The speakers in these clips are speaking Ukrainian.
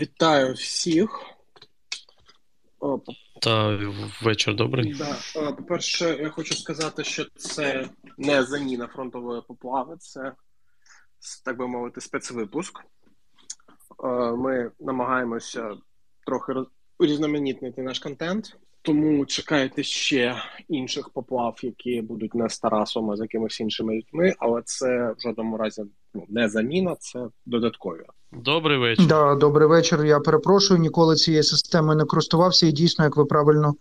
Вітаю всіх. Та вечір добрий. Да. По-перше, я хочу сказати, що це не заміна фронтової поплави, це, так би мовити, спецвипуск. Ми намагаємося трохи урізноманітнити наш контент, тому чекайте ще інших поплав, які будуть не з Тарасом, а з якимись іншими людьми, але це в жодному разі ну, не заміна, це додаткові. Добрий вечір. Да, Добрий вечір. Я перепрошую, ніколи цією системою не користувався. І дійсно, як ви правильно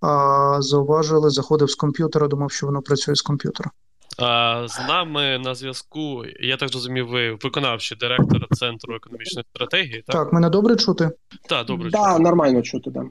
а, зауважили, заходив з комп'ютера, думав, що воно працює з комп'ютера. А, З нами на зв'язку, я так розумію, ви виконавчий директор Центру економічної стратегії. Так, Так, мене добре чути? Так, добре да, чути. нормально чути, да.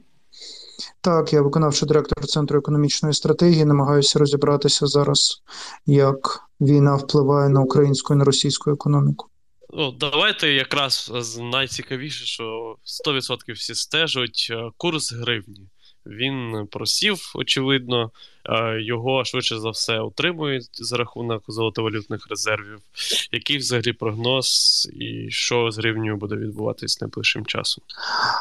Так, я виконавчий директор Центру економічної стратегії, намагаюся розібратися зараз, як війна впливає на українську і на російську економіку. Ну, давайте якраз найцікавіше, що 100% всі стежать е, курс гривні. Він просів, очевидно, його швидше за все утримують за рахунок золотовалютних резервів. Який взагалі прогноз і що з гривнею буде відбуватись найближчим часом?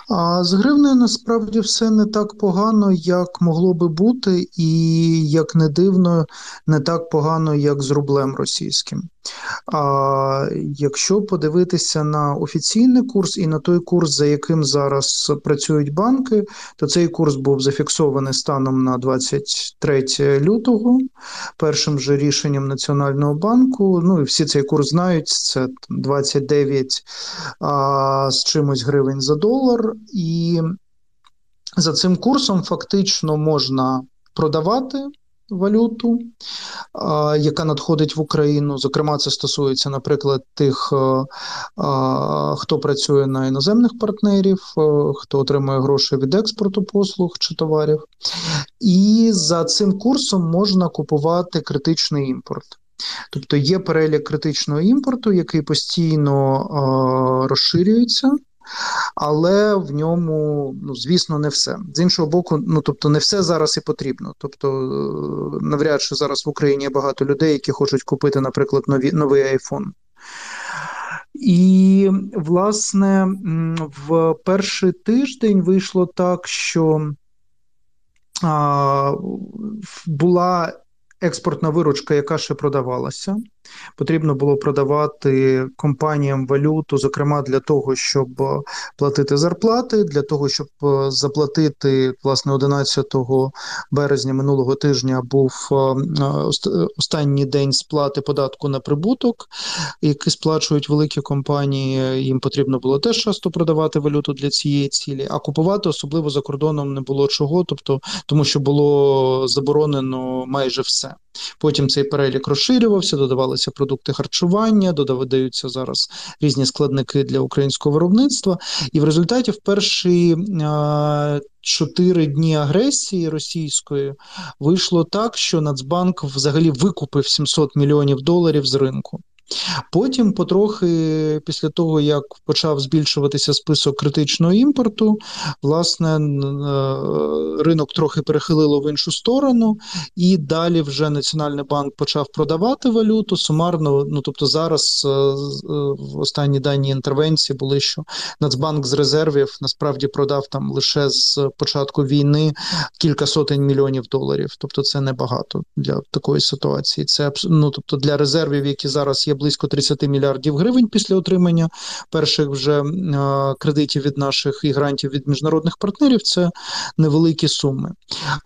А з гривнею насправді все не так погано, як могло би бути, і як не дивно, не так погано, як з рублем російським. А якщо подивитися на офіційний курс і на той курс, за яким зараз працюють банки, то цей курс був зафіксований станом на 23 лютого, першим же рішенням Національного банку. Ну і всі цей курс знають. Це 29 а, з чимось гривень за долар, і за цим курсом фактично можна продавати валюту, яка надходить в Україну. Зокрема, це стосується, наприклад, тих, хто працює на іноземних партнерів, хто отримує гроші від експорту послуг чи товарів. І за цим курсом можна купувати критичний імпорт. Тобто є перелік критичного імпорту, який постійно розширюється але в ньому, ну звісно, не все. З іншого боку, ну тобто, не все зараз і потрібно. Тобто, е, навряд чи зараз в Україні є багато людей, які хочуть купити, наприклад, нові, новий айфон. І, власне, в перший тиждень вийшло так, що а, була експортна виручка, яка ще продавалася. Потрібно було продавати компаніям валюту, зокрема для того, щоб е, платити зарплати, для того, щоб е, заплатити власне 11 березня минулого тижня був е, останній день сплати податку на прибуток, який сплачують великі компанії. Їм потрібно було теж часто продавати валюту для цієї цілі, а купувати особливо за кордоном не було чого, тобто тому, що було заборонено майже все. Потім цей перелік розширювався, додавалися продукти харчування, додаються зараз різні складники для українського виробництва. І в результаті в перші чотири дні агресії російської вийшло так, що Нацбанк взагалі викупив 700 мільйонів доларів з ринку. Потім, потрохи, після того, як почав збільшуватися список критичного імпорту, власне, е, ринок трохи перехилило в іншу сторону, і далі вже Національний банк почав продавати валюту сумарно. Ну тобто, зараз е, е, в останні дані інтервенції були, що Нацбанк з резервів насправді продав там лише з початку війни кілька сотень мільйонів доларів. Тобто, це небагато для такої ситуації. Це ну, тобто для резервів, які зараз є близько 30 мільярдів гривень після отримання перших вже кредитів від наших і грантів від міжнародних партнерів. Це невеликі суми.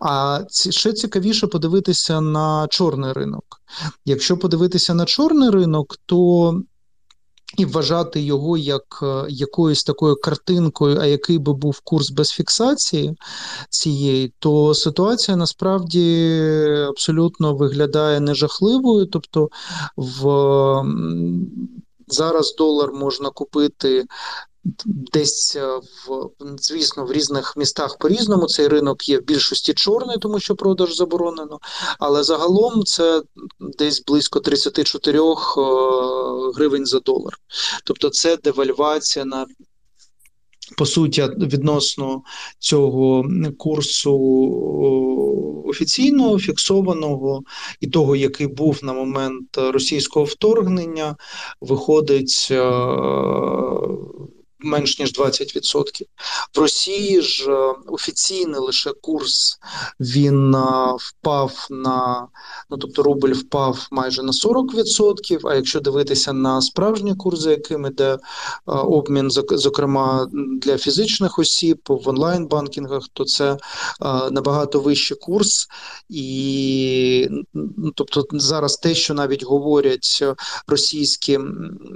А ще цікавіше подивитися на чорний ринок. Якщо подивитися на чорний ринок, то і вважати його як е, якоюсь такою картинкою, а який би був курс без фіксації цієї, то ситуація насправді абсолютно виглядає нежахливою. Тобто в зараз долар можна купити Десь е, в звісно в різних містах по різному цей ринок є в більшості чорний, тому що продаж заборонено. Але загалом це десь близько 34 е, гривень за долар. Тобто це девальвація на по суті відносно цього курсу офіційного фіксованого і того, який був на момент російського вторгнення, виходить. Е, менш ніж 20%. В Росії ж офіційний лише курс він впав на ну тобто рубль впав майже на 40%, А якщо дивитися на справжні курси, яким іде обмін, зокрема для фізичних осіб в онлайн банкінгах, то це набагато вищий курс, і ну, тобто зараз те, що навіть говорять російські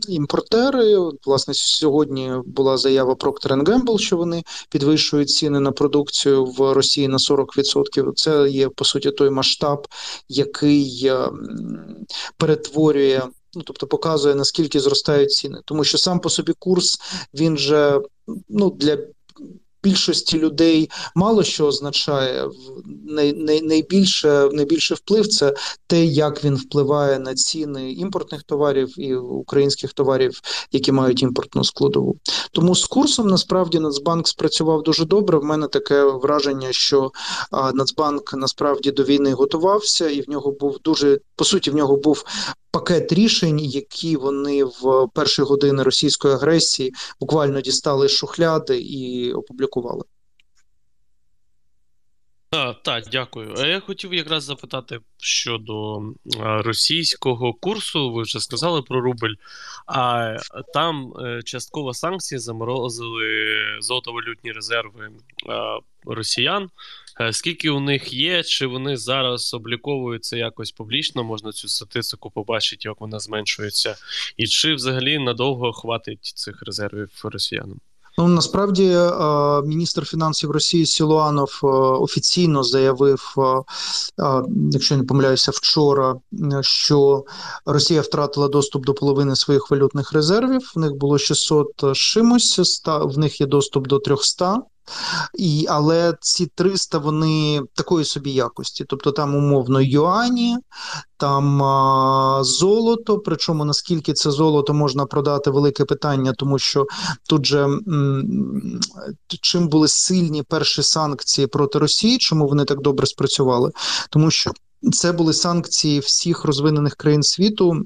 імпортери, власне, сьогодні була заява Procter Gamble, що вони підвищують ціни на продукцію в Росії на 40%. Це є по суті той масштаб, який перетворює. Ну, тобто показує наскільки зростають ціни, тому що сам по собі курс він же ну для більшості людей мало що означає най, най, найбільше найбільше вплив це те, як він впливає на ціни імпортних товарів і українських товарів, які мають імпортну складову. Тому з курсом насправді Нацбанк спрацював дуже добре. В мене таке враження, що Нацбанк насправді до війни готувався, і в нього був дуже по суті. В нього був пакет рішень, які вони в перші години російської агресії буквально дістали шухляди і опублікували. Так, так, дякую. А я хотів якраз запитати щодо російського курсу. Ви вже сказали про рубль, а там е, частково санкції заморозили золотовалютні резерви росіян. Е, скільки у них є, чи вони зараз обліковуються якось публічно, можна цю статистику побачити, як вона зменшується, і чи взагалі надовго хватить цих резервів росіянам? Ну насправді е, міністр фінансів Росії Сілуанов е, офіційно заявив, якщо не помиляюся, вчора, що Росія втратила доступ до половини своїх валютних резервів. В них було 600 чимось, в них є доступ до 300. І, Але ці 300 вони такої собі якості. Тобто там умовно юані, там а, золото. Причому наскільки це золото можна продати, велике питання, тому що тут же м, чим були сильні перші санкції проти Росії, чому вони так добре спрацювали? Тому що це були санкції всіх розвинених країн світу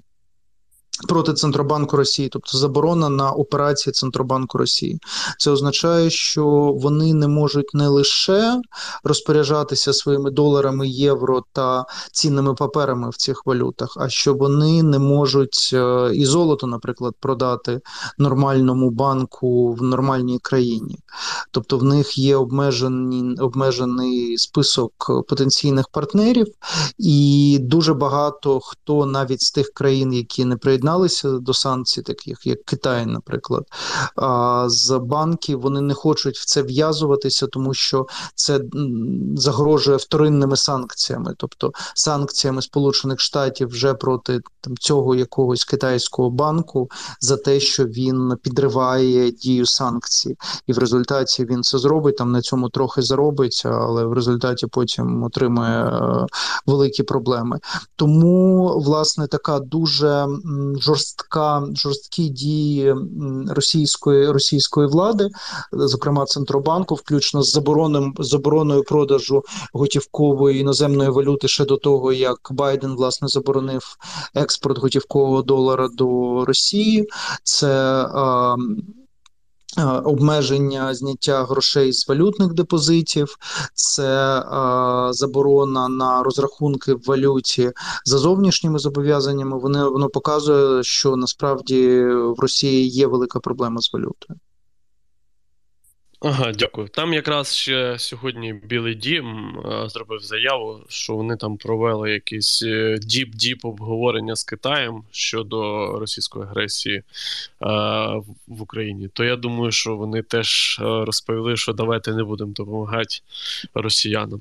проти Центробанку Росії, тобто заборона на операції Центробанку Росії. Це означає, що вони не можуть не лише розпоряджатися своїми доларами, євро та цінними паперами в цих валютах, а що вони не можуть е, і золото, наприклад, продати нормальному банку в нормальній країні. Тобто в них є обмежений, обмежений список потенційних партнерів, і дуже багато хто навіть з тих країн, які не приєдналися, приєдналися до санкцій, таких як Китай, наприклад, а з банків вони не хочуть в це в'язуватися, тому що це загрожує вторинними санкціями, тобто санкціями Сполучених Штатів вже проти там цього якогось китайського банку за те, що він підриває дію санкцій, і в результаті він це зробить. Там на цьому трохи заробиться, але в результаті потім отримує е, великі проблеми. Тому власне така дуже жорстка жорсткі дії російської російської влади, зокрема центробанку, включно з забороною забороною продажу готівкової іноземної валюти ще до того, як Байден власне заборонив експорт готівкового долара до Росії. Це Е, обмеження зняття грошей з валютних депозитів, це е, заборона на розрахунки в валюті за зовнішніми зобов'язаннями. Вони воно показує, що насправді в Росії є велика проблема з валютою. Ага, дякую. Там якраз ще сьогодні Білий Дім а, зробив заяву, що вони там провели якісь deep-deep обговорення з Китаєм щодо російської агресії а, в Україні. То я думаю, що вони теж розповіли, що давайте не будемо допомагати росіянам.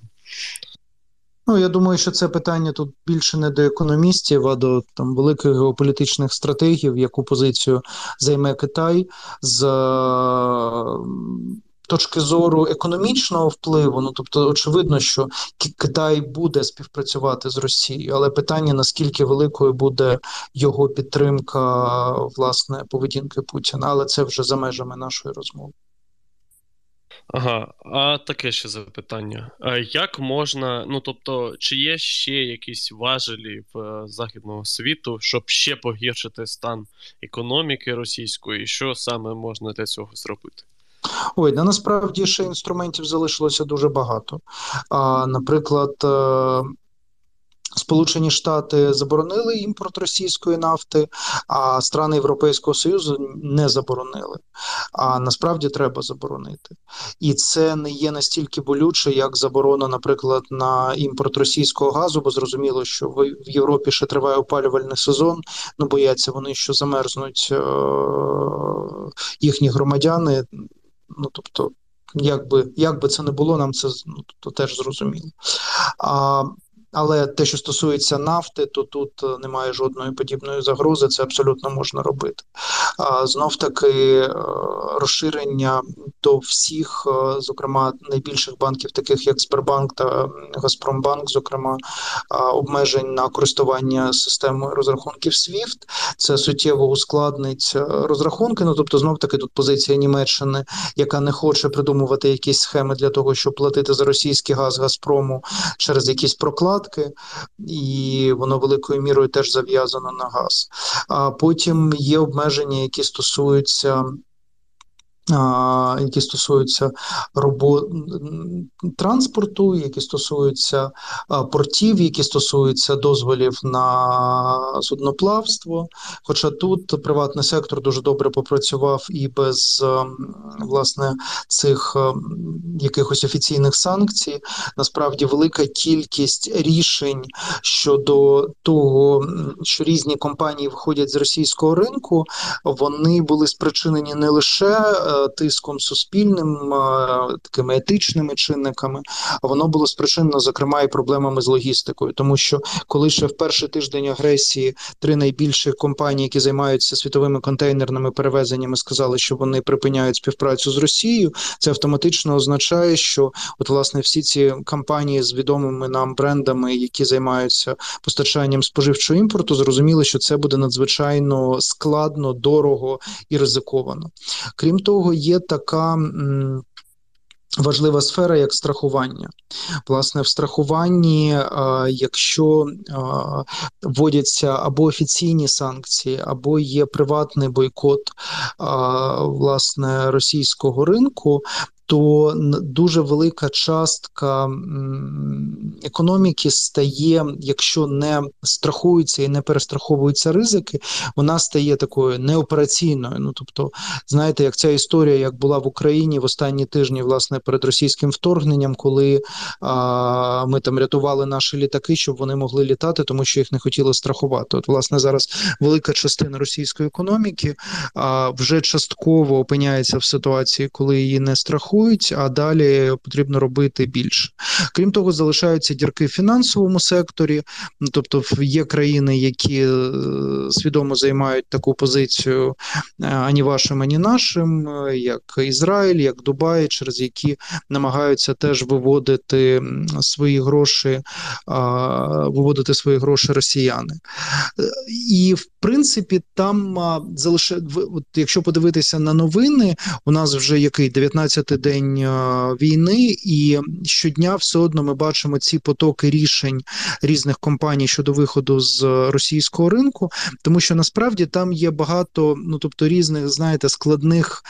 Ну, я думаю, що це питання тут більше не до економістів, а до там великих геополітичних стратегів, яку позицію займе Китай з точки зору економічного впливу, ну тобто, очевидно, що Китай буде співпрацювати з Росією, але питання наскільки великою буде його підтримка власне поведінки Путіна, але це вже за межами нашої розмови. Ага, а таке ще запитання. Як можна, ну тобто, чи є ще якісь важелі в е, західного світу, щоб ще погіршити стан економіки російської, і що саме можна для цього зробити? Ой, да насправді ще інструментів залишилося дуже багато. А, Наприклад, е, Сполучені Штати заборонили імпорт російської нафти, а страни Європейського Союзу не заборонили. А насправді треба заборонити. І це не є настільки болюче, як заборона, наприклад, на імпорт російського газу, бо зрозуміло, що в Європі ще триває опалювальний сезон. Ну бояться вони, що замерзнуть е- їхні громадяни. Ну тобто, як би, як би це не було, нам це ну, тобто, теж зрозуміло. А але те, що стосується нафти, то тут е, немає жодної подібної загрози. Це абсолютно можна робити. А знов таки е, розширення до всіх, е, зокрема найбільших банків, таких як Сбербанк та Газпромбанк, зокрема обмежень на користування системою розрахунків SWIFT, це суттєво ускладнить розрахунки. Ну тобто, знов таки тут позиція Німеччини, яка не хоче придумувати якісь схеми для того, щоб платити за російський газ Газпрому через якісь прокладки видатки, і воно великою мірою теж зав'язано на газ. А потім є обмеження, які стосуються які стосуються робот транспорту, які стосуються портів, які стосуються дозволів на судноплавство. Хоча тут приватний сектор дуже добре попрацював і без власне цих якихось офіційних санкцій, насправді велика кількість рішень щодо того, що різні компанії виходять з російського ринку, вони були спричинені не лише е, тиском суспільним, такими етичними чинниками, воно було спричинено, зокрема, і проблемами з логістикою, тому що коли ще в перший тиждень агресії три найбільші компанії, які займаються світовими контейнерними перевезеннями, сказали, що вони припиняють співпрацю з Росією, це автоматично означає, що от власне всі ці компанії з відомими нам брендами, які займаються постачанням споживчого імпорту, зрозуміли, що це буде надзвичайно складно, дорого і ризиковано. Крім того того, є така. Важлива сфера як страхування. Власне, в страхуванні, якщо вводяться або офіційні санкції, або є приватний бойкот власне російського ринку, то дуже велика частка економіки стає, якщо не страхуються і не перестраховуються ризики, вона стає такою неопераційною. Ну тобто, знаєте, як ця історія, як була в Україні в останні тижні, власне, перед російським вторгненням, коли а, ми там рятували наші літаки, щоб вони могли літати, тому що їх не хотіли страхувати. От, власне, зараз велика частина російської економіки а, вже частково опиняється в ситуації, коли її не страхують рахують, а далі потрібно робити більше. Крім того, залишаються дірки в фінансовому секторі, ну, тобто є країни, які е, свідомо займають таку позицію е, ані вашим, ані нашим, е, як Ізраїль, як Дубай, через які намагаються теж виводити свої гроші, виводити свої гроші росіяни. І в принципі, там залише якщо подивитися на новини, у нас вже який 19-й день війни, і щодня все одно ми бачимо ці потоки рішень різних компаній щодо виходу з російського ринку, тому що насправді там є багато, ну тобто різних, знаєте, складних.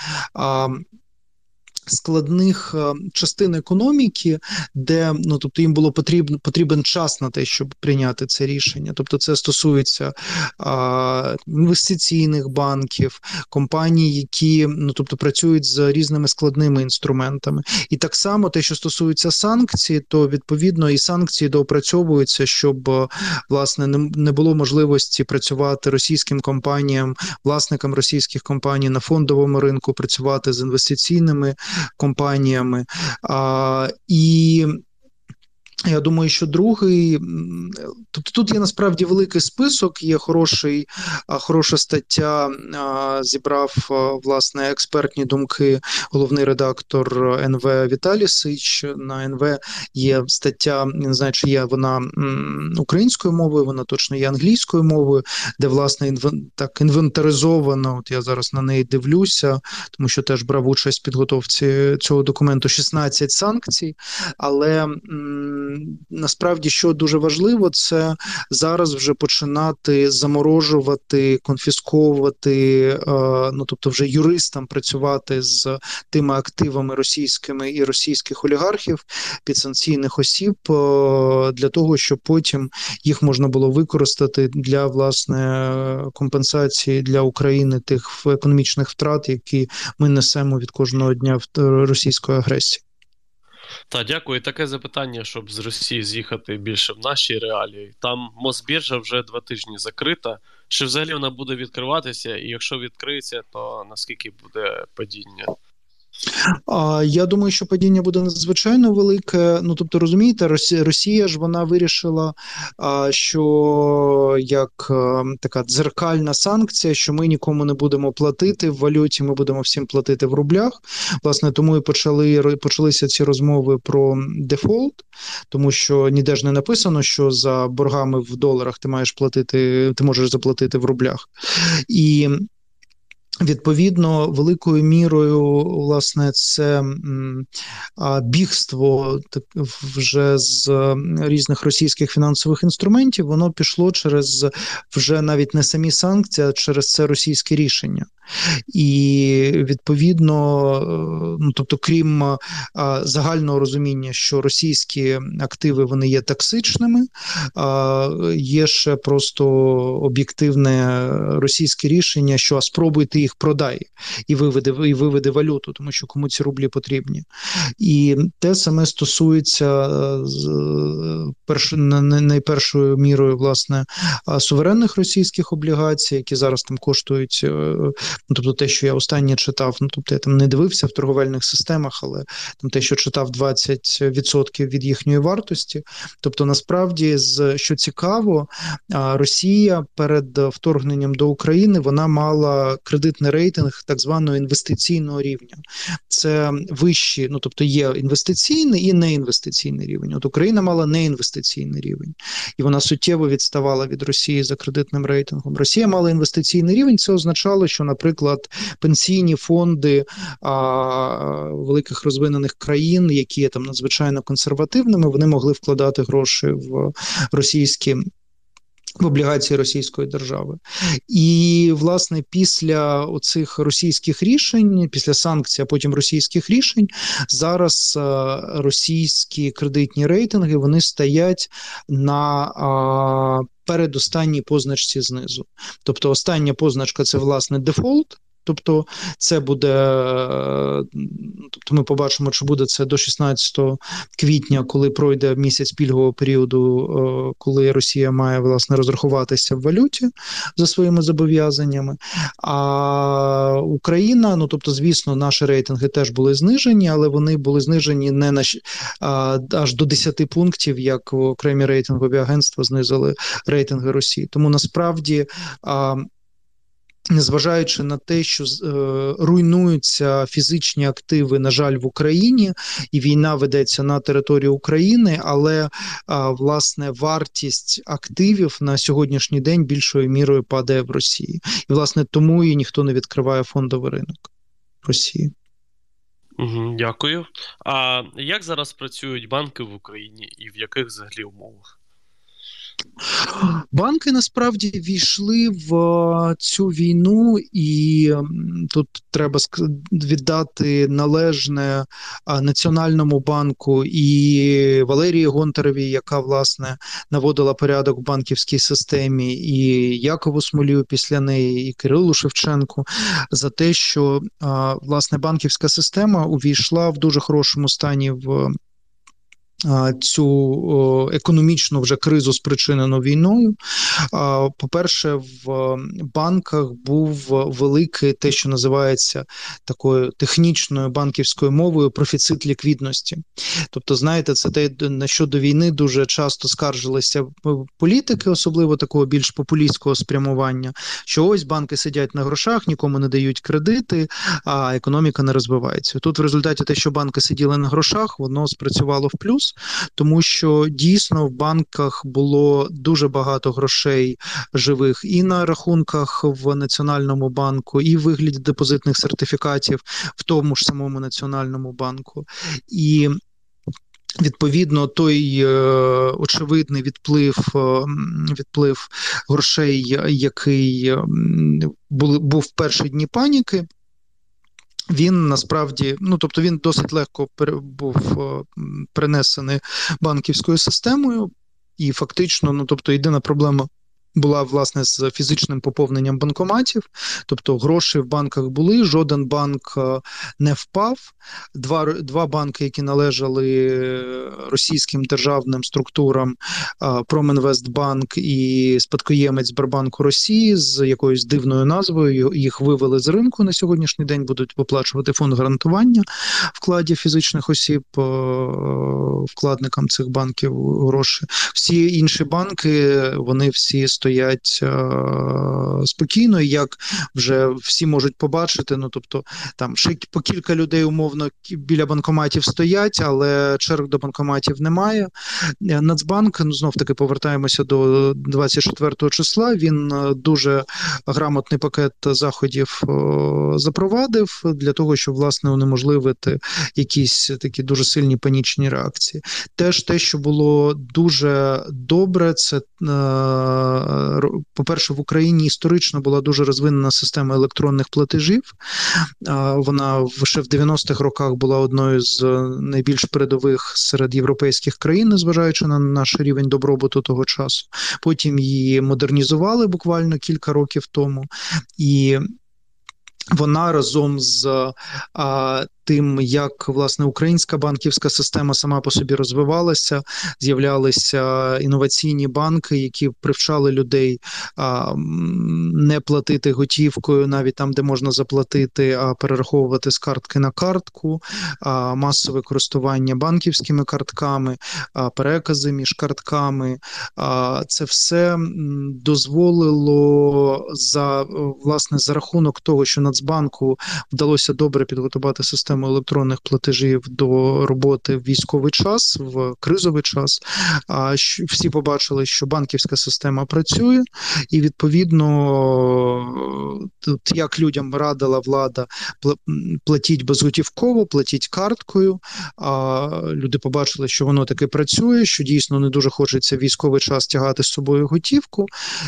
Складних е, частин економіки, де ну тобто їм було потрібно потрібен час на те, щоб прийняти це рішення. Тобто, це стосується а, інвестиційних банків, компаній, які ну тобто працюють з різними складними інструментами, і так само те, що стосується санкцій, то відповідно і санкції доопрацьовуються, щоб власне не, не було можливості працювати російським компаніям, власникам російських компаній на фондовому ринку, працювати з інвестиційними компаніями. А, І Я думаю, що другий, тобто тут є насправді великий список, є хороший, хороша стаття. Зібрав власне експертні думки головний редактор НВ Віталій Сич. На НВ є стаття, не знаю, чи є вона українською мовою, вона точно є англійською мовою, де власне так інвентаризовано. От я зараз на неї дивлюся, тому що теж брав участь в підготовці цього документу 16 санкцій, але насправді, що дуже важливо, це зараз вже починати заморожувати, конфісковувати, е, ну тобто, вже юристам працювати з тими активами російськими і російських олігархів підсанкційних осіб е, для того, щоб потім їх можна було використати для власне компенсації для України тих економічних втрат, які ми несемо від кожного дня в російської агресії. Та дякую. Таке запитання, щоб з Росії з'їхати більше в наші реалії. Там Мосбіржа вже два тижні закрита. Чи взагалі вона буде відкриватися? І якщо відкриється, то наскільки буде падіння? Я думаю, що падіння буде надзвичайно велике. Ну тобто, розумієте, Росія ж вона вирішила, що як така дзеркальна санкція, що ми нікому не будемо платити в валюті, ми будемо всім платити в рублях. Власне, тому і почали почалися ці розмови про дефолт, тому що ніде ж не написано, що за боргами в доларах ти маєш платити, ти можеш заплатити в рублях. І Відповідно, великою мірою, власне, це бігство вже з різних російських фінансових інструментів, воно пішло через вже навіть не самі санкції, а через це російське рішення. І відповідно, е, ну тобто, крім загального розуміння, що російські активи вони є токсичними, є ще просто об'єктивне російське рішення, що спробуйте їх продай і виведе і виведе валюту, тому що кому ці рублі потрібні. І те саме стосується е, перш, найпершою мірою власне суверенних російських облігацій, які зараз там коштують. Е, Ну, тобто, те, що я останнє читав, ну тобто я там не дивився в торговельних системах, але там те, що читав 20% від їхньої вартості. Тобто, насправді, з що цікаво, Росія перед вторгненням до України вона мала кредитний рейтинг так званого інвестиційного рівня. Це вищі, ну тобто є інвестиційний і неінвестиційний рівень. От Україна мала неінвестиційний рівень, і вона суттєво відставала від Росії за кредитним рейтингом. Росія мала інвестиційний рівень. Це означало, що, наприклад пенсійні фонди а, великих розвинених країн, які є там надзвичайно консервативними, вони могли вкладати гроші в російські. В облігації Російської держави, і власне після оцих російських рішень, після санкцій, а потім російських рішень, зараз російські кредитні рейтинги вони стоять на передостанній позначці знизу. Тобто остання позначка це власне дефолт. Тобто це буде, е, тобто ми побачимо, чи буде це до 16 квітня, коли пройде місяць пільгового періоду, е, коли Росія має власне розрахуватися в валюті за своїми зобов'язаннями. А Україна, ну тобто, звісно, наші рейтинги теж були знижені, але вони були знижені не на а, аж до 10 пунктів, як окремі рейтингові агентства знизили рейтинги Росії. Тому насправді. А, Незважаючи на те, що е, руйнуються фізичні активи, на жаль, в Україні, і війна ведеться на території України, але е, власне вартість активів на сьогоднішній день більшою мірою падає в Росії, і власне тому і ніхто не відкриває фондовий ринок Росії. Дякую. А як зараз працюють банки в Україні і в яких взагалі умовах? Банки насправді війшли в цю війну, і тут треба віддати належне Національному банку і Валерії Гонтаревій, яка власне наводила порядок в банківській системі, і Якову Смолію після неї, і Кирилу Шевченку за те, що власне банківська система увійшла в дуже хорошому стані в Цю економічну вже кризу спричинену війною. По-перше, в банках був великий те, що називається такою технічною банківською мовою профіцит ліквідності. Тобто, знаєте, це те, на що до війни дуже часто скаржилися політики, особливо такого більш популістського спрямування. Що ось банки сидять на грошах, нікому не дають кредити, а економіка не розвивається. Тут в результаті те, що банки сиділи на грошах, воно спрацювало в плюс тому що дійсно в банках було дуже багато грошей живих і на рахунках в Національному банку, і в вигляді депозитних сертифікатів в тому ж самому Національному банку. І Відповідно, той е, очевидний відплив е, відплив грошей, який е, був, був в перші дні паніки, він насправді, ну тобто він досить легко був принесений банківською системою, і фактично, ну тобто, єдина проблема була власне з фізичним поповненням банкоматів, тобто гроші в банках були. Жоден банк е, не впав. Два два банки, які належали російським державним структурам, е, Промінвестбанк і спадкоємець Сбербанку Росії з якоюсь дивною назвою. Їх вивели з ринку на сьогоднішній день. Будуть виплачувати фонд гарантування вкладів фізичних осіб е, вкладникам цих банків гроші. Всі інші банки вони всі стоять стоять е, спокійно, як вже всі можуть побачити. Ну тобто там ще по кілька людей умовно біля банкоматів стоять, але черг до банкоматів немає. Е, Нацбанк ну знов таки повертаємося до 24 числа. Він е, дуже грамотний пакет заходів запровадив для того, щоб власне унеможливити якісь такі дуже сильні панічні реакції. Теж те, що було дуже добре, це по-перше, в Україні історично була дуже розвинена система електронних платежів. Вона ще в 90-х роках була одною з найбільш передових серед європейських країн, незважаючи на наш рівень добробуту того часу. Потім її модернізували буквально кілька років тому. І вона разом з а, тим, як власне українська банківська система сама по собі розвивалася, з'являлися інноваційні банки, які привчали людей а, не платити готівкою, навіть там, де можна заплатити, а перераховувати з картки на картку, а, масове користування банківськими картками, а, перекази між картками. А, Це все дозволило за власне за рахунок того, що Нацбанку вдалося добре підготувати систему систему електронних платежів до роботи в військовий час, в кризовий час. А всі побачили, що банківська система працює, і відповідно, тут як людям радила влада, платіть безготівково, платіть карткою. А люди побачили, що воно таки працює, що дійсно не дуже хочеться військовий час тягати з собою готівку,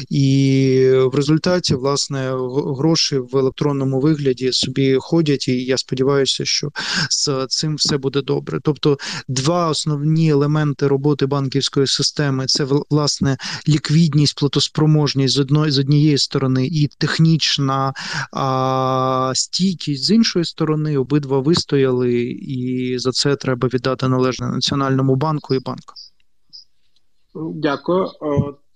і в результаті власне гроші в електронному вигляді собі ходять. І я сподіваюся, що що з цим все буде добре. Тобто, два основні елементи роботи банківської системи це власне ліквідність, платоспроможність з одної з однієї сторони, і технічна а, стійкість з іншої сторони. Обидва вистояли, і за це треба віддати належне Національному банку і банку. Дякую.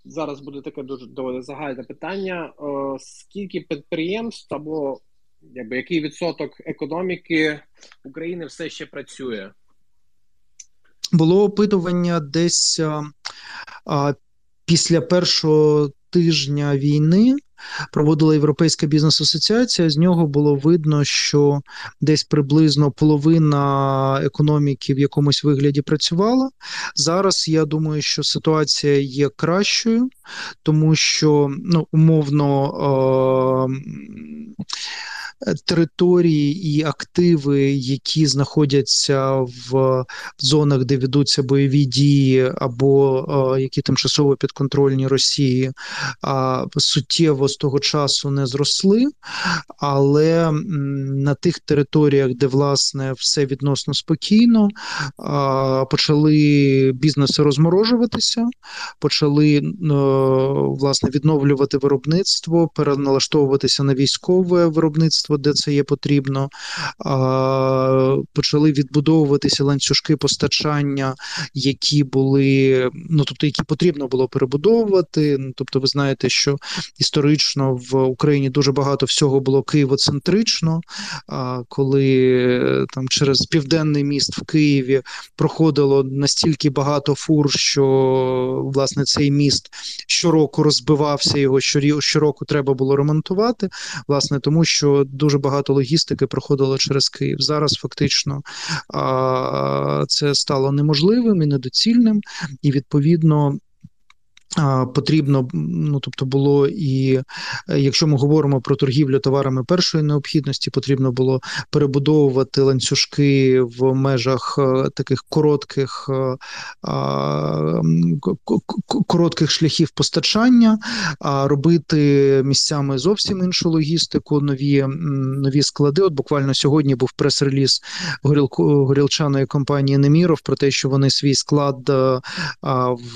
Зараз буде таке дуже доволі загальне питання. Скільки підприємств або якби який відсоток економіки України все ще працює? Було опитування десь а, після першого тижня війни. Проводила Європейська бізнес-асоціація. З нього було видно, що десь приблизно половина економіки в якомусь вигляді працювала. Зараз я думаю, що ситуація є кращою, тому що ну, умовно. Е- території і активи, які знаходяться в зонах, де ведуться бойові дії, або які тимчасово підконтрольні Росії, суттєво суттєво з того часу не зросли, але на тих територіях, де власне все відносно спокійно, почали бізнеси розморожуватися, почали власне відновлювати виробництво, переналаштовуватися на військове виробництво, де це є потрібно. Почали відбудовуватися ланцюжки постачання, які були, ну тобто, які потрібно було перебудовувати. Тобто, ви знаєте, що історично в Україні дуже багато всього було києвоцентрично, коли там через південний міст в Києві проходило настільки багато фур, що власне цей міст щороку розбивався, його щороку треба було ремонтувати, власне, тому що дуже багато логістики проходило через Київ. Зараз фактично це стало неможливим і недоцільним, і відповідно. Потрібно, ну тобто було і е, якщо ми говоримо про торгівлю товарами першої необхідності, потрібно було перебудовувати ланцюжки в межах е, таких коротких е, коротких шляхів постачання, робити місцями зовсім іншу логістику, нові нові склади. От буквально сьогодні був прес-реліз горілчаної компанії Неміров про те, що вони свій склад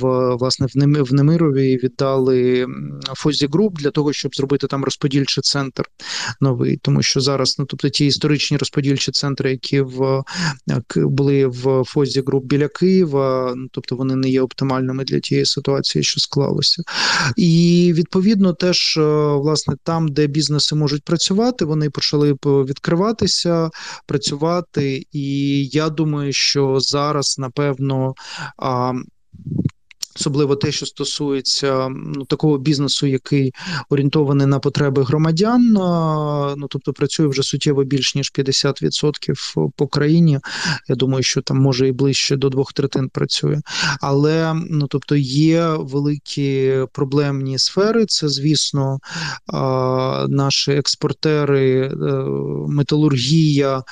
в власне в Немирові Мирові віддали Фозі Груп для того, щоб зробити там розподільчий центр новий, тому що зараз, ну тобто ті історичні розподільчі центри, які в були в Фозі Груп біля Києва, ну тобто вони не є оптимальними для тієї ситуації, що склалося, і відповідно теж е, власне там, де бізнеси можуть працювати, вони почали відкриватися, працювати, і я думаю, що зараз напевно особливо те, що стосується ну такого бізнесу, який орієнтований на потреби громадян. Ну тобто працює вже суттєво більш ніж 50% по країні. Я думаю, що там може і ближче до двох третин працює, але ну тобто є великі проблемні сфери. Це звісно, наші експортери, е, металургія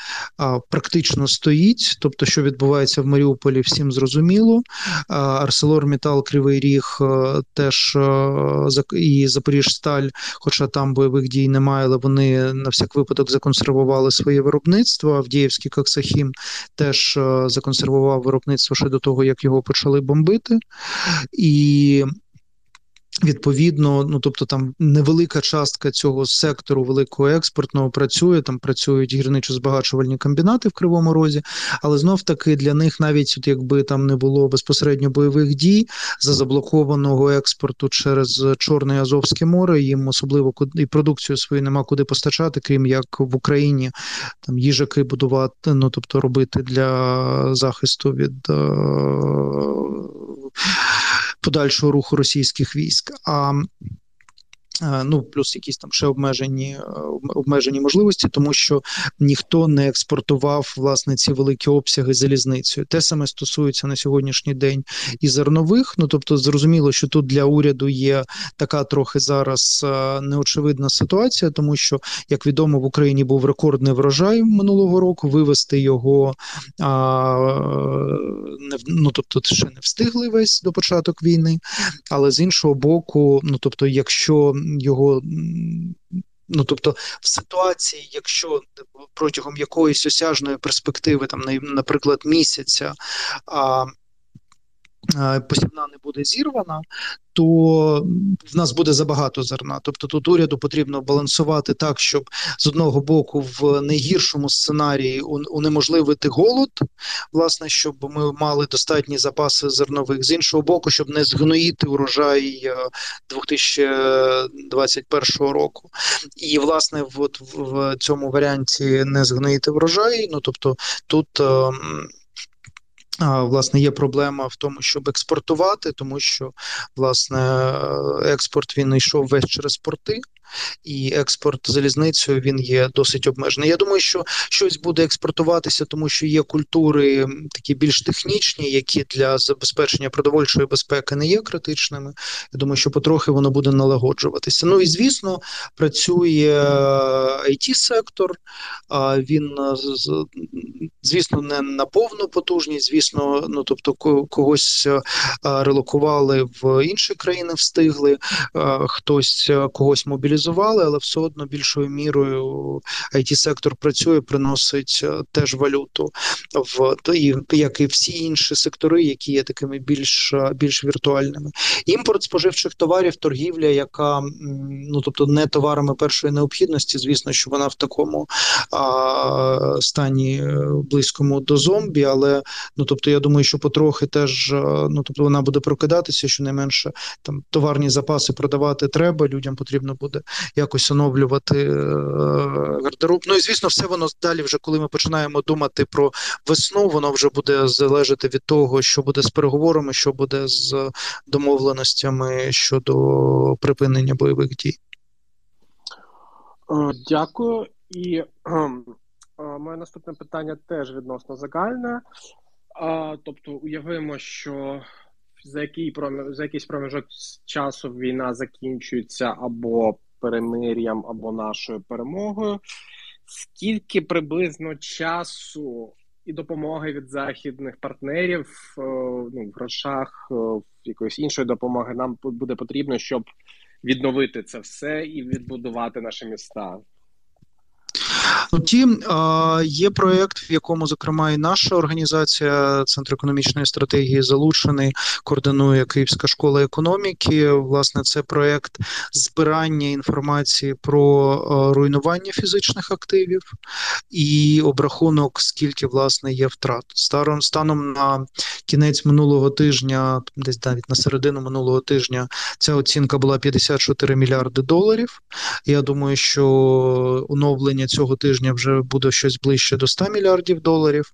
практично стоїть. Тобто, що відбувається в Маріуполі, всім зрозуміло. Арселор Метал Метал Кривий Ріг е, теж е, і Запоріжсталь, хоча там бойових дій немає, але вони на всяк випадок законсервували своє виробництво. Авдіївський Коксахім теж е, законсервував виробництво ще до того, як його почали бомбити. І Відповідно, ну тобто там невелика частка цього сектору великого експортного працює. Там працюють гірничо-збагачувальні комбінати в Кривому Розі, але знов таки для них навіть от якби там не було безпосередньо бойових дій за заблокованого експорту через Чорне і Азовське море. Їм особливо і продукцію свою нема куди постачати, крім як в Україні там їжаки будувати, ну тобто робити для захисту від. Подальшого руху російських військ. А ну плюс якісь там ще обмежені е, обмежені можливості, тому що ніхто не експортував власне ці великі обсяги залізницею. Те саме стосується на сьогоднішній день і зернових. Ну тобто, зрозуміло, що тут для уряду є така трохи зараз е, неочевидна ситуація, тому що, як відомо, в Україні був рекордний врожай минулого року. Вивести його а, не ну тобто, ще не встигли весь до початок війни, але з іншого боку, ну тобто, якщо його. Ну, тобто, в ситуації, якщо протягом якоїсь осяжної перспективи, там, наприклад, місяця, а посівна не буде зірвана, то в нас буде забагато зерна. Тобто тут уряду потрібно балансувати так, щоб з одного боку в найгіршому сценарії унеможливити голод, власне, щоб ми мали достатні запаси зернових, з іншого боку, щоб не згноїти урожай 2021 е, року. І власне, от в цьому варіанті не згноїти врожай. Ну тобто тут. Власне, є проблема в тому, щоб експортувати, тому що власне експорт він йшов весь через порти і експорт залізницею він є досить обмежений. Я думаю, що щось буде експортуватися, тому що є культури такі більш технічні, які для забезпечення продовольчої безпеки не є критичними. Я думаю, що потрохи воно буде налагоджуватися. Ну і звісно, працює it сектор він звісно, не на повну потужність. Звісно, ну тобто, когось релокували в інші країни, встигли, хтось когось мобілізували, але все одно більшою мірою it сектор працює, приносить теж валюту в і як і всі інші сектори, які є такими більш більш віртуальними. Імпорт споживчих товарів, торгівля, яка ну тобто не товарами першої необхідності, звісно, що вона в такому а, стані е, близькому до зомбі, але ну тобто, я думаю, що потрохи теж е, ну тобто вона буде прокидатися, що не менше там товарні запаси продавати треба. Людям потрібно буде якось оновлювати е, гардероб. Ну і звісно, все воно далі, вже коли ми починаємо думати про весну, воно вже буде залежати від того, що буде з переговорами, що буде з домовленостями щодо припинення бойових дій. Дякую. І моє наступне питання теж відносно загальне. Тобто, уявимо, що за який за якийсь проміжок часу війна закінчується або перемир'ям, або нашою перемогою. Скільки приблизно часу і допомоги від західних партнерів е, ну, в грошах в якоїсь іншої допомоги нам буде потрібно, щоб відновити це все і відбудувати наші міста? Втім, є проєкт, в якому, зокрема, і наша організація Центр економічної стратегії залучений, координує Київська школа економіки. Власне, це проєкт збирання інформації про руйнування фізичних активів і обрахунок, скільки власне є втрат. Старом станом на кінець минулого тижня, десь навіть на середину минулого тижня, ця оцінка була 54 мільярди доларів. Я думаю, що оновлення цього тижня вже буде щось ближче до 100 мільярдів доларів.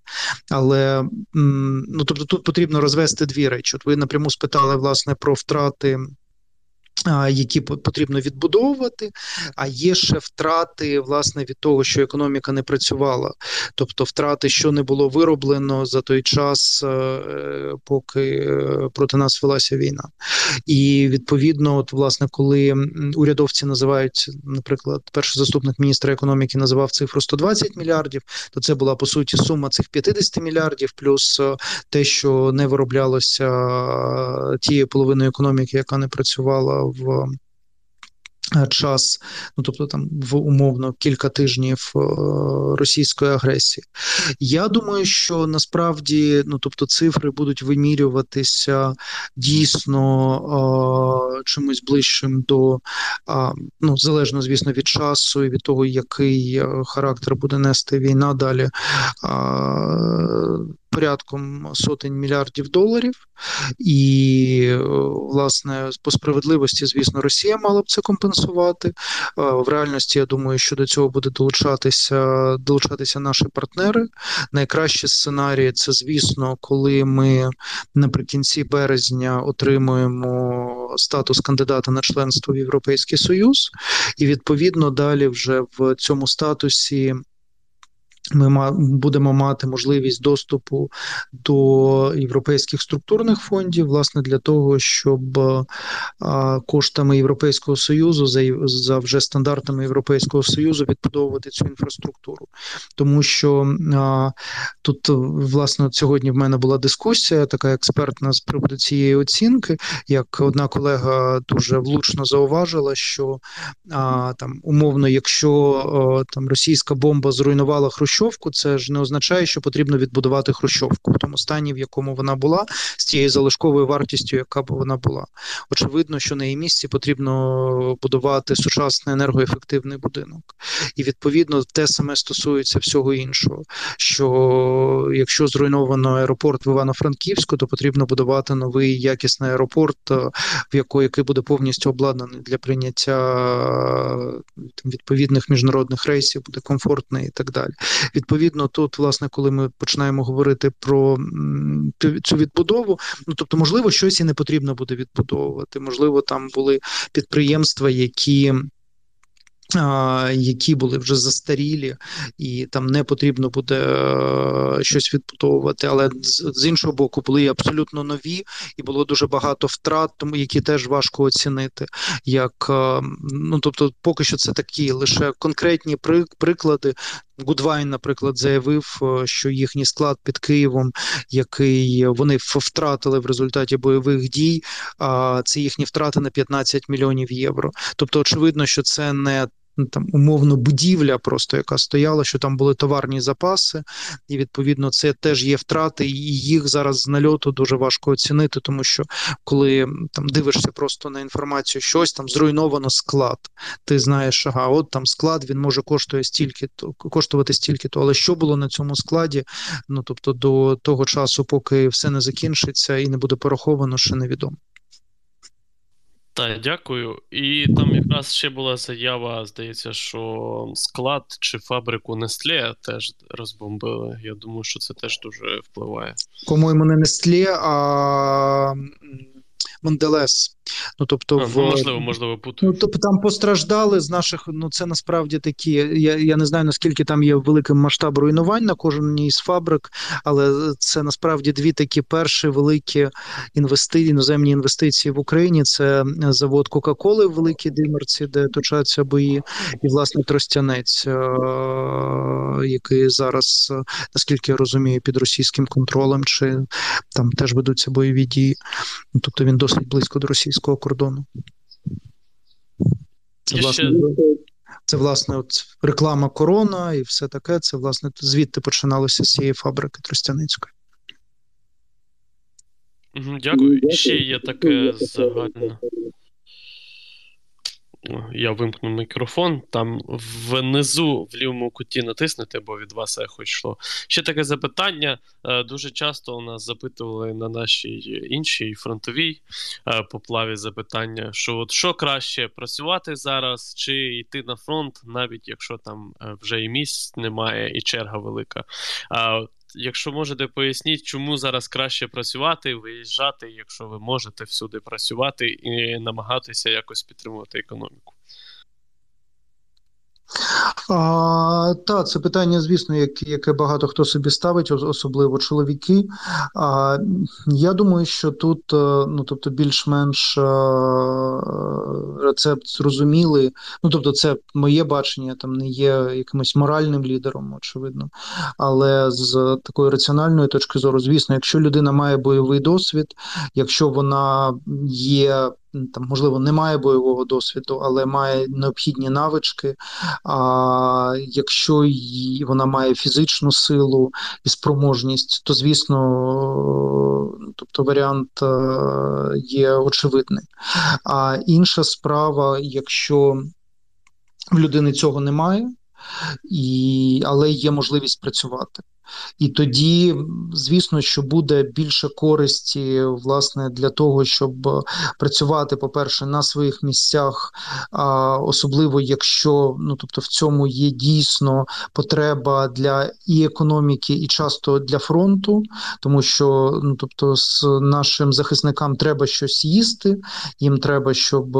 Але ну тобто тут потрібно розвести дві речі. От ви напряму спитали власне про втрати які потрібно відбудовувати, а є ще втрати власне від того, що економіка не працювала, тобто втрати, що не було вироблено за той час, е, поки е, проти нас велася війна. І відповідно, от власне, коли урядовці називають, наприклад, перший заступник міністра економіки називав цифру 120 мільярдів, то це була по суті сума цих 50 мільярдів, плюс е, те, що не вироблялося тією половиною економіки, яка не працювала в е, час, ну тобто там в умовно кілька тижнів е, російської агресії. Я думаю, що насправді ну тобто цифри будуть вимірюватися дійсно е, чимось ближчим до ну залежно, звісно, від часу і від того, який характер буде нести війна далі порядком сотень мільярдів доларів, і власне по справедливості, звісно, Росія мала б це компенсувати. В реальності я думаю, що до цього буде долучатися долучатися наші партнери. Найкращі сценарії це, звісно, коли ми наприкінці березня отримуємо статус кандидата на членство в Європейський Союз, і відповідно далі вже в цьому статусі ми будемо мати можливість доступу до європейських структурних фондів, власне, для того, щоб коштами Європейського союзу за вже стандартами Європейського союзу відбудовувати цю інфраструктуру, тому що тут власне сьогодні в мене була дискусія, така експертна з приводу цієї оцінки. Як одна колега дуже влучно зауважила, що там умовно, якщо там російська бомба зруйнувала Хрущ. Хрущовку, це ж не означає, що потрібно відбудувати Хрущовку в тому стані, в якому вона була, з тією залишковою вартістю, яка б вона була. Очевидно, що на її місці потрібно будувати сучасний енергоефективний будинок. І відповідно те саме стосується всього іншого. Що якщо зруйновано аеропорт в Івано-Франківську, то потрібно будувати новий якісний аеропорт, е, в який, який буде повністю обладнаний для прийняття там, відповідних міжнародних рейсів, буде комфортний і так далі. Відповідно, тут, власне, коли ми починаємо говорити про цю відбудову, ну тобто, можливо, щось і не потрібно буде відбудовувати. Можливо, там були підприємства, які які були вже застарілі, і там не потрібно буде е, щось відбудовувати. Але з іншого боку, були абсолютно нові, і було дуже багато втрат, тому які теж важко оцінити. Як е, ну тобто, поки що це такі лише конкретні приклади. Гудвайн, наприклад, заявив, е, що їхній склад під Києвом, який вони втратили в результаті бойових дій, це їхні втрати на 15 мільйонів євро. Тобто, очевидно, що це не Ну, там умовно будівля, просто яка стояла, що там були товарні запаси, і відповідно це теж є втрати, і їх зараз з нальоту дуже важко оцінити, тому що коли там дивишся просто на інформацію, щось там зруйновано склад. Ти знаєш, ага, от там склад він може коштує стільки, то коштувати стільки, то але що було на цьому складі? Ну тобто до того часу, поки все не закінчиться і не буде пораховано, ще невідомо. Так, дякую. І там якраз ще була заява, здається, що склад чи фабрику Нестле теж розбомбили. Я думаю, що це теж дуже впливає. По-моєму, не Нестле, а Монделес. Ну, тобто, а, в... ну, можливо, можливо, путаю. Ну, тобто там постраждали з наших. Ну це насправді такі. Я я не знаю наскільки там є великим масштаб руйнувань на кожній із фабрик, але це насправді дві такі перші великі інвести... іноземні інвестиції в Україні. Це завод Кока-Коли в Великій Димерці, де точаться бої, і власне Тростянець, е, який зараз, наскільки я розумію, під російським контролем, чи там теж ведуться бойові дії. Ну, тобто він досить близько до російського кордону. Це власне, ще... це, власне, от реклама корона і все таке. Це, власне, звідти починалося з цієї фабрики Тростяницької. Дякую. Ще є таке загальне я вимкну мікрофон. Там внизу в лівому куті натиснете, бо від вас ехо йшло. Ще таке запитання. Е, дуже часто у нас запитували на нашій іншій фронтовій е, поплаві запитання, що от що краще працювати зараз, чи йти на фронт, навіть якщо там е, вже і місць немає, і черга велика якщо можете поясніть, чому зараз краще працювати, виїжджати, якщо ви можете всюди працювати і намагатися якось підтримувати економіку. А, Та, це питання, звісно, як, яке багато хто собі ставить, особливо чоловіки. А, Я думаю, що тут е, ну, тобто, більш-менш е, рецепт зрозумілий. Ну, тобто, це моє бачення, там не є якимось моральним лідером, очевидно. Але з такої раціональної точки зору, звісно, якщо людина має бойовий досвід, якщо вона є там, можливо, не має бойового досвіду, але має необхідні навички. А якщо її, вона має фізичну силу і спроможність, то звісно, тобто варіант е, є очевидний. А інша справа, якщо в людини цього немає, і, але є можливість працювати. І тоді, звісно, що буде більше користі власне для того, щоб працювати, по-перше, на своїх місцях, а особливо якщо ну тобто в цьому є дійсно потреба для і економіки, і часто для фронту, тому що ну тобто з нашим захисникам треба щось їсти, їм треба, щоб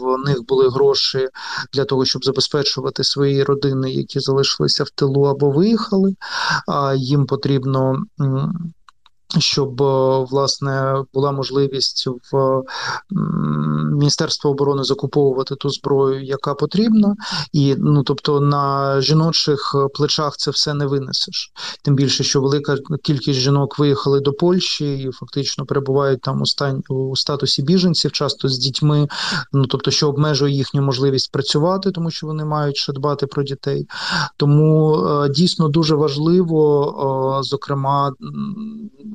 в них були гроші для того, щоб забезпечувати свої родини, які залишилися в тилу або виїхали. А їм потрібно щоб е, власне була можливість в Міністерство оборони закуповувати ту зброю, яка потрібна, і ну тобто на жіночих плечах це все не винесеш. Тим більше, що велика кількість жінок виїхали до Польщі і фактично перебувають там у, у статусі біженців, часто з дітьми. Ну тобто, що обмежує їхню можливість працювати, тому що вони мають ще дбати про дітей. Тому е, дійсно дуже важливо, е, зокрема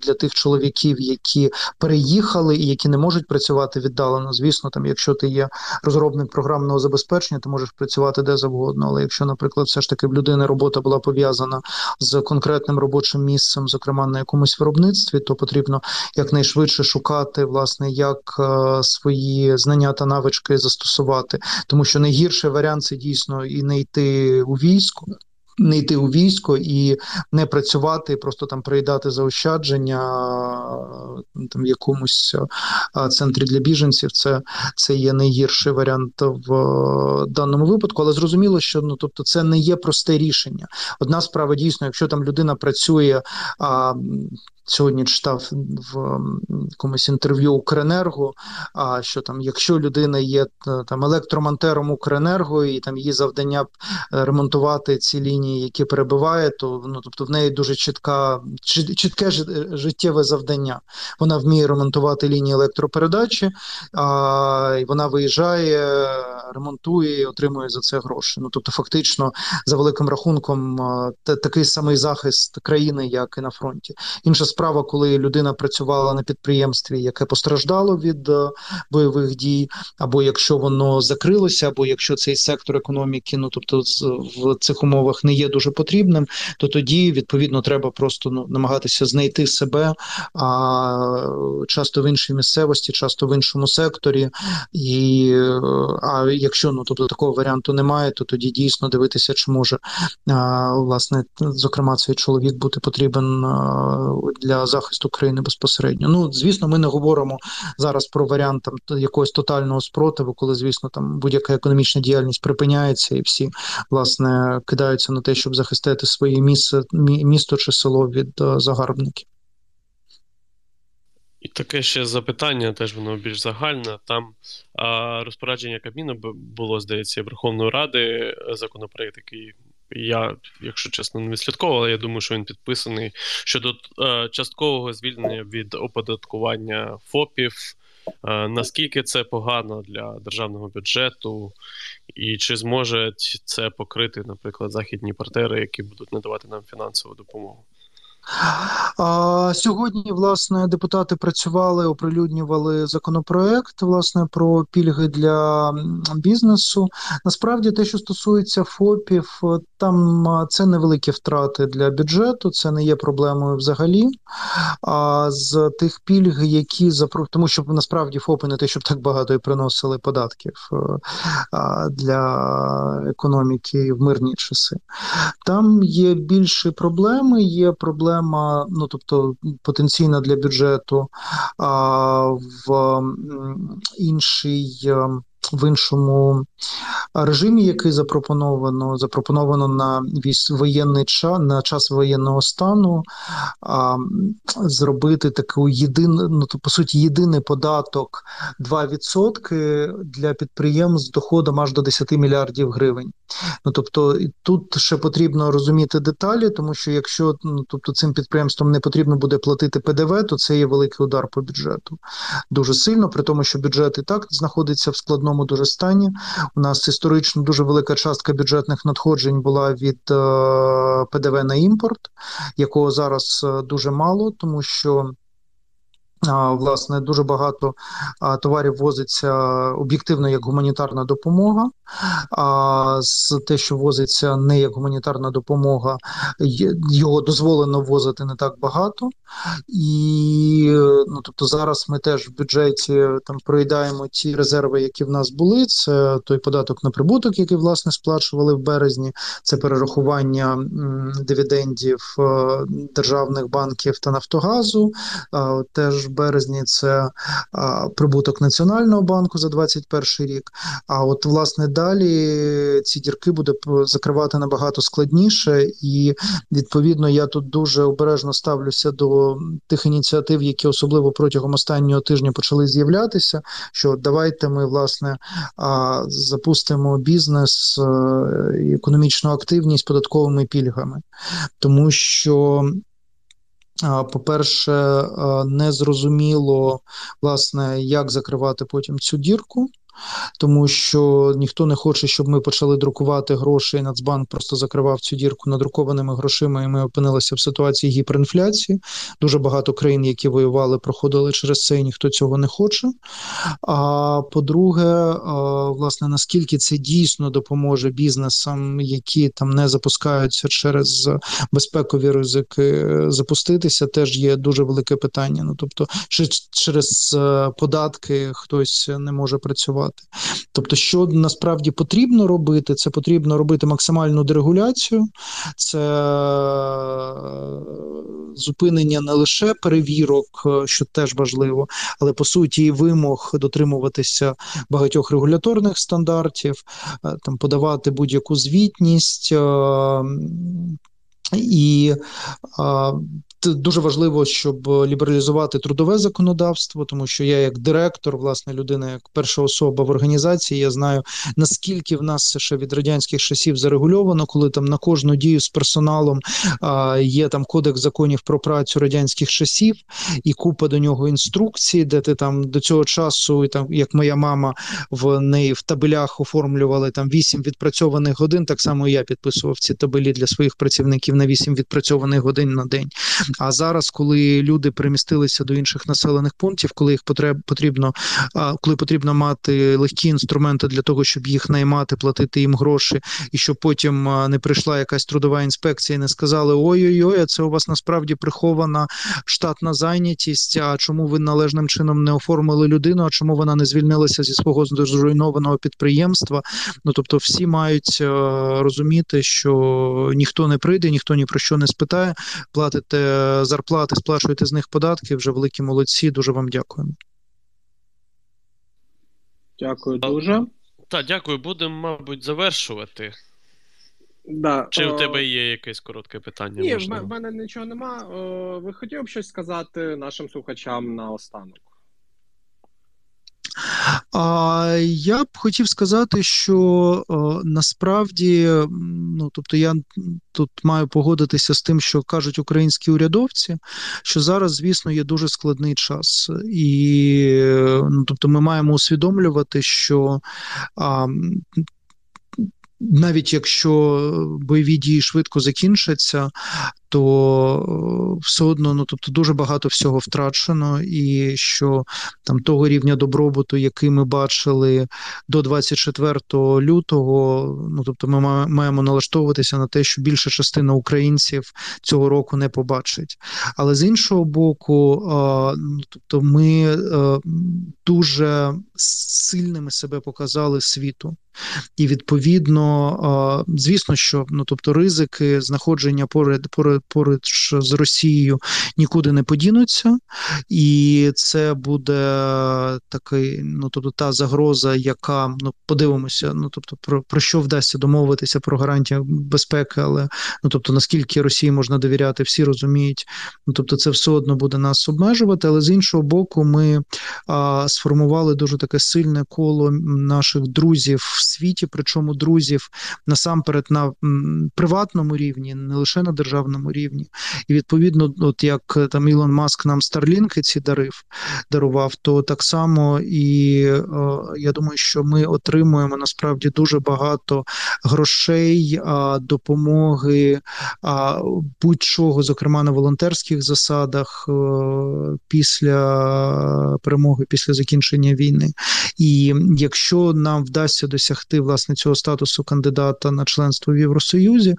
для тих чоловіків, які переїхали і які не можуть працювати віддалено. Звісно, там, якщо ти є розробник програмного забезпечення, ти можеш працювати де завгодно. Але якщо, наприклад, все ж таки в людини робота була пов'язана з конкретним робочим місцем, зокрема на якомусь виробництві, то потрібно якнайшвидше шукати, власне, як е, свої знання та навички застосувати, тому що найгірший варіант це дійсно і не йти у військо не йти у військо і не працювати, просто там приїдати заощадження там в якомусь центрі для біженців. Це це є найгірший варіант в даному випадку, але зрозуміло, що ну тобто це не є просте рішення. Одна справа дійсно, якщо там людина працює. а сьогодні читав в якомусь інтерв'ю Укренерго. А що там, якщо людина є там електромонтером Укренерго, і там її завдання ремонтувати ці лінії, які перебиває, то ну тобто в неї дуже чітка чітке життєве завдання. Вона вміє ремонтувати лінії електропередачі, а і вона виїжджає, ремонтує і отримує за це гроші. Ну тобто, фактично, за великим рахунком, такий самий захист країни, як і на фронті. Інша справа, коли людина працювала на підприємстві, яке постраждало від е, бойових дій, або якщо воно закрилося, або якщо цей сектор економіки, ну тобто в цих умовах не є дуже потрібним, то тоді відповідно треба просто ну намагатися знайти себе а часто в іншій місцевості, часто в іншому секторі, і а якщо ну тобто такого варіанту немає, то тоді дійсно дивитися, чи може а, власне зокрема цей чоловік бути потрібен для захисту країни безпосередньо. Ну звісно, ми не говоримо зараз про варіант там якогось тотального спротиву, коли звісно там будь-яка економічна діяльність припиняється, і всі власне кидаються на те, щоб захистити своє місце, місто чи село від загарбників. І таке ще запитання, теж воно більш загальне. Там а, розпорядження Кабміну було, здається, Верховної Ради законопроект, який я, якщо чесно, не відслідковував, але я думаю, що він підписаний щодо е, часткового звільнення від оподаткування ФОПів. Е, наскільки це погано для державного бюджету, і чи зможуть це покрити, наприклад, західні партнери, які будуть надавати нам фінансову допомогу? Сьогодні власне депутати працювали, оприлюднювали законопроект власне про пільги для бізнесу. Насправді, те, що стосується ФОПів, там це невеликі втрати для бюджету, це не є проблемою взагалі. А з тих пільг, які запро... тому що насправді ФОПи не те, щоб так багато і приносили податків для економіки в мирні часи. Там є більші проблеми, є проблема, ну тобто потенційна для бюджету а в іншій в іншому режимі, який запропоновано, запропоновано на воєнний час на час воєнного стану, а, зробити таку єдину, ну то по суті, єдиний податок 2% для підприємств з доходом аж до 10 мільярдів гривень. Ну тобто тут ще потрібно розуміти деталі, тому що якщо ну, тобто цим підприємствам не потрібно буде платити ПДВ, то це є великий удар по бюджету дуже сильно, при тому, що бюджет і так знаходиться в складному дуже стані. У нас історично дуже велика частка бюджетних надходжень була від е, ПДВ на імпорт, якого зараз е, дуже мало, тому що. Власне, дуже багато товарів возиться об'єктивно як гуманітарна допомога. З те, що возиться не як гуманітарна допомога, його дозволено возити не так багато. І ну тобто зараз ми теж в бюджеті там проїдаємо ті резерви, які в нас були. Це той податок на прибуток, який власне сплачували в березні. Це перерахування дивідендів е, державних банків та Нафтогазу. Теж в березні це прибуток Національного банку за 2021 рік. А от власне далі ці дірки буде закривати набагато складніше, і відповідно я тут дуже обережно ставлюся до тих ініціатив, які особливо протягом останнього тижня почали з'являтися. Що давайте ми власне запустимо бізнес е, і економічну активність податковими пільгами, тому що. По-перше, не зрозуміло, власне, як закривати потім цю дірку тому що ніхто не хоче, щоб ми почали друкувати гроші. Нацбанк просто закривав цю дірку надрукованими грошима, і ми опинилися в ситуації гіперінфляції. Дуже багато країн, які воювали, проходили через це, і ніхто цього не хоче. А по-друге, власне, наскільки це дійсно допоможе бізнесам, які там не запускаються через безпекові ризики, запуститися, теж є дуже велике питання. Ну тобто, чи через е, податки хтось не може працювати працювати. Тобто, що насправді потрібно робити, це потрібно робити максимальну дерегуляцію, це е, зупинення не лише перевірок, е, що теж важливо, але по суті і вимог дотримуватися багатьох регуляторних стандартів, е, там подавати будь-яку звітність. І дуже важливо, щоб лібералізувати трудове законодавство, тому що я, як директор, власне, людина, як перша особа в організації, я знаю наскільки в нас ще від радянських часів зарегульовано, коли там на кожну дію з персоналом а, є там кодекс законів про працю радянських часів і купа до нього інструкцій, де ти там до цього часу, і там як моя мама в неї в табелях оформлювали там вісім відпрацьованих годин. Так само і я підписував ці табелі для своїх працівників на вісім відпрацьованих годин на день. А зараз, коли люди перемістилися до інших населених пунктів, коли їх потреб потрібно, коли потрібно мати легкі інструменти для того, щоб їх наймати, платити їм гроші, і щоб потім не прийшла якась трудова інспекція і не сказали: ой-ой-ой, а це у вас насправді прихована штатна зайнятість. А чому ви належним чином не оформили людину? А чому вона не звільнилася зі свого зруйнованого підприємства? Ну тобто, всі мають розуміти, що ніхто не прийде, ніхто ні про що не спитає, платите зарплати, сплачуєте з них податки. Вже великі молодці. Дуже вам дякуємо. Дякую дуже. Так, дякую. Будемо, мабуть, завершувати. Да, Чи о... у тебе є якесь коротке питання? Ні, в мене нічого нема. Ви хотіли б щось сказати нашим слухачам на останок? А я б хотів сказати, що о, насправді, ну тобто, я тут маю погодитися з тим, що кажуть українські урядовці, що зараз, звісно, є дуже складний час, і ну, тобто, ми маємо усвідомлювати, що а, навіть якщо бойові дії швидко закінчаться, то все одно ну тобто дуже багато всього втрачено, і що там того рівня добробуту, який ми бачили до 24 лютого, ну тобто, ми маємо налаштовуватися на те, що більша частина українців цього року не побачить. Але з іншого боку, ну тобто, ми дуже сильними себе показали світу. І відповідно, звісно, що ну тобто ризики знаходження поряд поряд поруч з Росією нікуди не подінуться, і це буде такий, ну тобто та загроза, яка ну подивимося, ну тобто про про що вдасться домовитися про гарантію безпеки, але ну тобто наскільки Росії можна довіряти, всі розуміють. Ну тобто, це все одно буде нас обмежувати. Але з іншого боку, ми а, сформували дуже таке сильне коло наших друзів світі, причому друзів насамперед на приватному рівні, не лише на державному рівні. І відповідно, от як е, там Ілон Маск нам Старлінки ці дарив, дарував, то так само і е, я думаю, що ми отримуємо насправді дуже багато грошей, допомоги будь-чого, зокрема на волонтерських засадах е, після перемоги, після закінчення війни. І якщо нам вдасться досягти власне цього статусу кандидата на членство в Євросоюзі,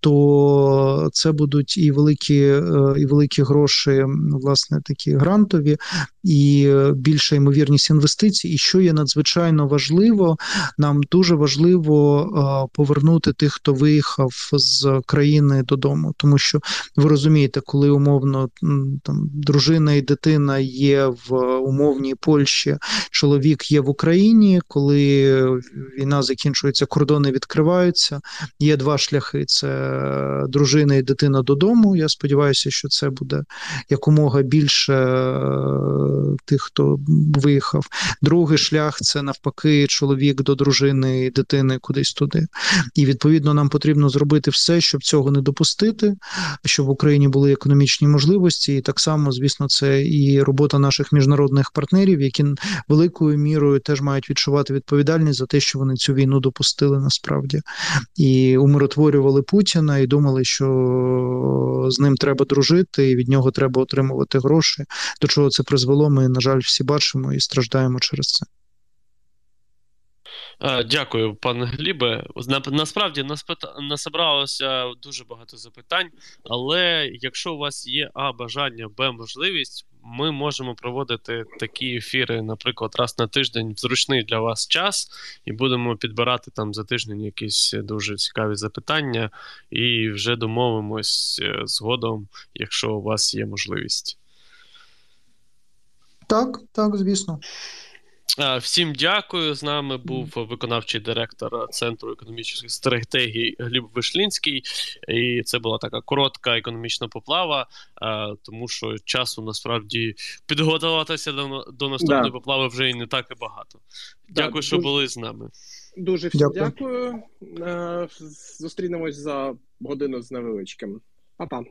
то це будуть і великі е, і великі гроші, власне, такі грантові, і більша ймовірність інвестицій. І що є надзвичайно важливо, нам дуже важливо е, повернути тих, хто виїхав з країни додому, тому що ви розумієте, коли умовно там дружина і дитина є в умовній Польщі, чоловік є в Україні, коли війна закінчується, кордони відкриваються. Є два шляхи: це дружина і дитина додому. Я сподіваюся, що це буде якомога більше е, тих, хто виїхав. Другий шлях це навпаки чоловік до дружини і дитини кудись туди. І відповідно нам потрібно зробити все, щоб цього не допустити, щоб в Україні були економічні можливості. І так само, звісно, це і робота наших міжнародних партнерів, які великою мірою теж мають відчувати відповідальність за те, що вони цю війну допустили насправді і умиротворювали Путіна, і думали, що з ним треба дружити, і від нього треба отримувати гроші. До чого це призвело? Ми, на жаль, всі бачимо і страждаємо через це. Дякую, пане Глібе. Насправді насобралося дуже багато запитань, але якщо у вас є А бажання, Б можливість, ми можемо проводити такі ефіри, наприклад, раз на тиждень в зручний для вас час, і будемо підбирати там за тиждень якісь дуже цікаві запитання, і вже домовимось е, згодом, якщо у вас є можливість. Так, так, звісно. Всім дякую. З нами був виконавчий директор Центру економічних стратегій Гліб Вишлінський. І це була така коротка економічна поплава, тому що часу насправді підготуватися до до наступної да. поплави вже і не так і багато. Да, дякую, дуже, що були з нами. Дуже всім дякую. дякую. Зустрінемось за годину з невеличким. Па-па.